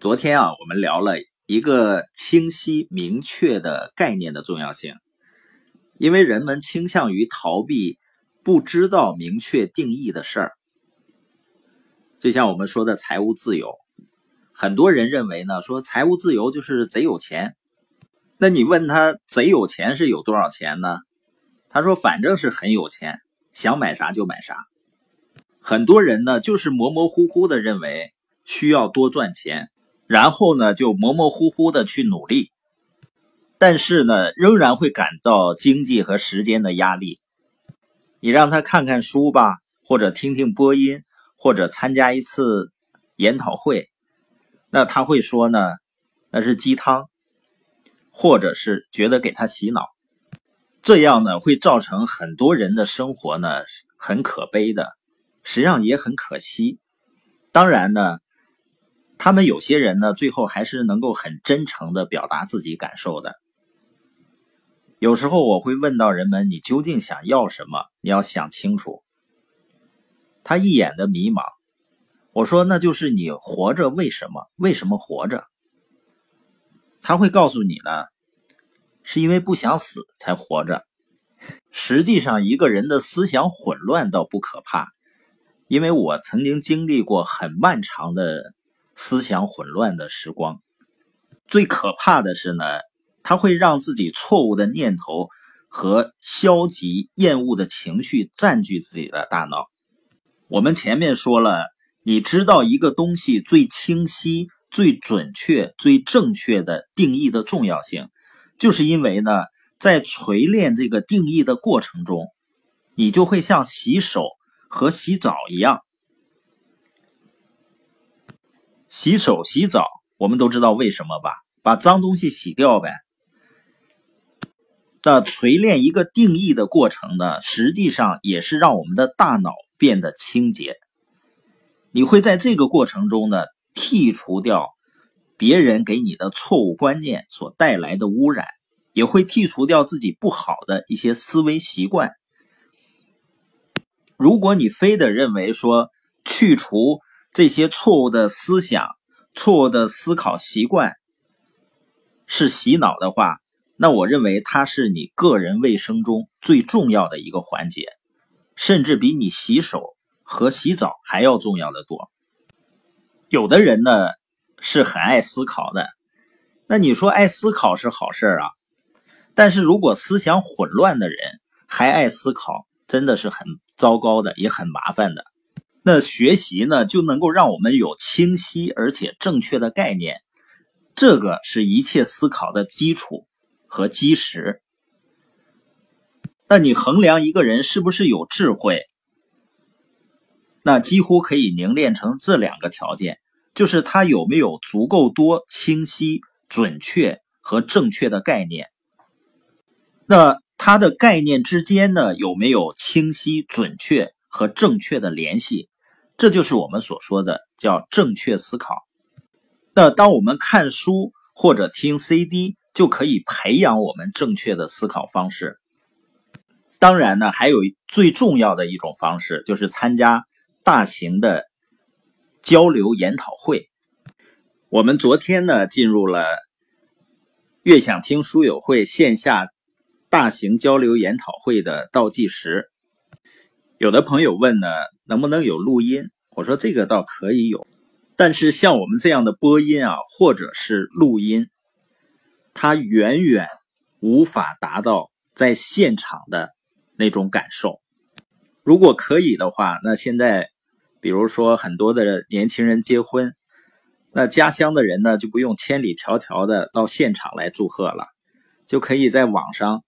昨天啊，我们聊了一个清晰明确的概念的重要性，因为人们倾向于逃避不知道明确定义的事儿。就像我们说的财务自由，很多人认为呢，说财务自由就是贼有钱。那你问他贼有钱是有多少钱呢？他说反正是很有钱，想买啥就买啥。很多人呢，就是模模糊糊的认为需要多赚钱。然后呢，就模模糊糊的去努力，但是呢，仍然会感到经济和时间的压力。你让他看看书吧，或者听听播音，或者参加一次研讨会，那他会说呢，那是鸡汤，或者是觉得给他洗脑，这样呢，会造成很多人的生活呢很可悲的，实际上也很可惜。当然呢。他们有些人呢，最后还是能够很真诚的表达自己感受的。有时候我会问到人们：“你究竟想要什么？你要想清楚。”他一眼的迷茫。我说：“那就是你活着为什么？为什么活着？”他会告诉你呢，是因为不想死才活着。实际上，一个人的思想混乱倒不可怕，因为我曾经经历过很漫长的。思想混乱的时光，最可怕的是呢，它会让自己错误的念头和消极厌恶的情绪占据自己的大脑。我们前面说了，你知道一个东西最清晰、最准确、最正确的定义的重要性，就是因为呢，在锤炼这个定义的过程中，你就会像洗手和洗澡一样。洗手洗澡，我们都知道为什么吧？把脏东西洗掉呗。那锤炼一个定义的过程呢，实际上也是让我们的大脑变得清洁。你会在这个过程中呢，剔除掉别人给你的错误观念所带来的污染，也会剔除掉自己不好的一些思维习惯。如果你非得认为说去除。这些错误的思想、错误的思考习惯是洗脑的话，那我认为它是你个人卫生中最重要的一个环节，甚至比你洗手和洗澡还要重要的多。有的人呢是很爱思考的，那你说爱思考是好事啊，但是如果思想混乱的人还爱思考，真的是很糟糕的，也很麻烦的。那学习呢，就能够让我们有清晰而且正确的概念，这个是一切思考的基础和基石。那你衡量一个人是不是有智慧，那几乎可以凝练成这两个条件，就是他有没有足够多清晰、准确和正确的概念。那他的概念之间呢，有没有清晰、准确和正确的联系？这就是我们所说的叫正确思考。那当我们看书或者听 CD，就可以培养我们正确的思考方式。当然呢，还有最重要的一种方式，就是参加大型的交流研讨会。我们昨天呢，进入了“越想听书友会”线下大型交流研讨会的倒计时。有的朋友问呢，能不能有录音？我说这个倒可以有，但是像我们这样的播音啊，或者是录音，它远远无法达到在现场的那种感受。如果可以的话，那现在比如说很多的年轻人结婚，那家乡的人呢就不用千里迢迢的到现场来祝贺了，就可以在网上。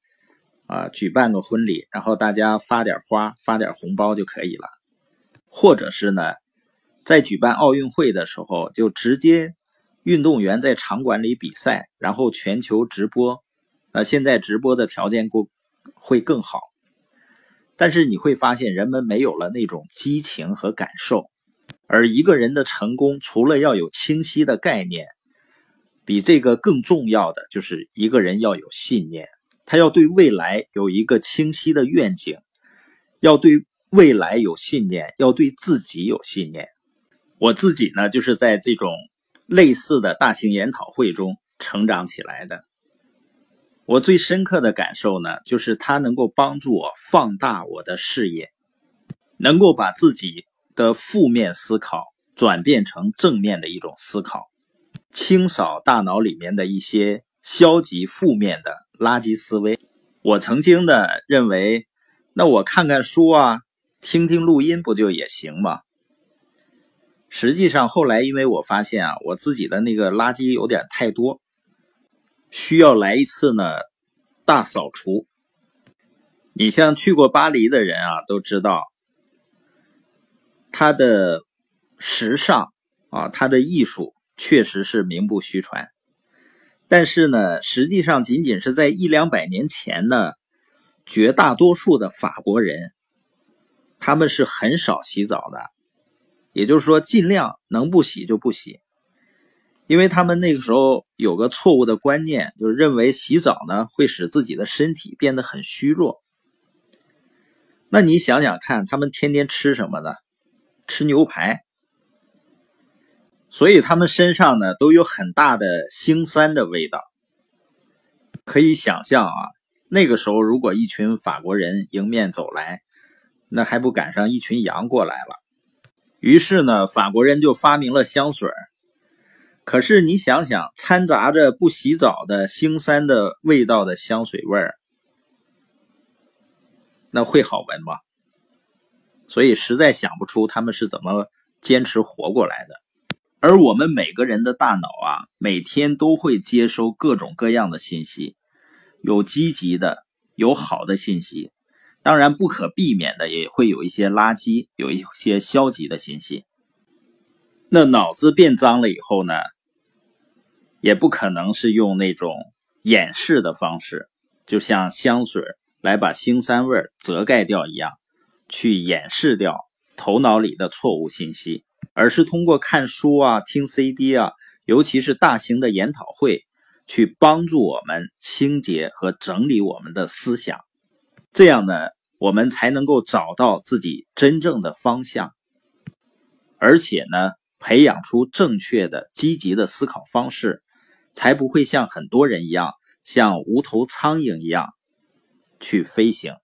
啊，举办个婚礼，然后大家发点花，发点红包就可以了。或者是呢，在举办奥运会的时候，就直接运动员在场馆里比赛，然后全球直播。那，现在直播的条件过会更好，但是你会发现人们没有了那种激情和感受。而一个人的成功，除了要有清晰的概念，比这个更重要的就是一个人要有信念。他要对未来有一个清晰的愿景，要对未来有信念，要对自己有信念。我自己呢，就是在这种类似的大型研讨会中成长起来的。我最深刻的感受呢，就是它能够帮助我放大我的视野，能够把自己的负面思考转变成正面的一种思考，清扫大脑里面的一些消极负面的垃圾思维。我曾经呢认为，那我看看书啊，听听录音不就也行吗？实际上后来因为我发现啊，我自己的那个垃圾有点太多。需要来一次呢，大扫除。你像去过巴黎的人啊，都知道，它的时尚啊，它的艺术确实是名不虚传。但是呢，实际上仅仅是在一两百年前呢，绝大多数的法国人，他们是很少洗澡的，也就是说，尽量能不洗就不洗。因为他们那个时候有个错误的观念，就是认为洗澡呢会使自己的身体变得很虚弱。那你想想看，他们天天吃什么呢？吃牛排，所以他们身上呢都有很大的腥膻的味道。可以想象啊，那个时候如果一群法国人迎面走来，那还不赶上一群羊过来了。于是呢，法国人就发明了香水可是你想想，掺杂着不洗澡的腥膻的味道的香水味儿，那会好闻吗？所以实在想不出他们是怎么坚持活过来的。而我们每个人的大脑啊，每天都会接收各种各样的信息，有积极的，有好的信息，当然不可避免的也会有一些垃圾，有一些消极的信息。那脑子变脏了以后呢，也不可能是用那种掩饰的方式，就像香水来把腥膻味遮盖掉一样，去掩饰掉头脑里的错误信息，而是通过看书啊、听 CD 啊，尤其是大型的研讨会，去帮助我们清洁和整理我们的思想。这样呢，我们才能够找到自己真正的方向，而且呢。培养出正确的、积极的思考方式，才不会像很多人一样，像无头苍蝇一样去飞行。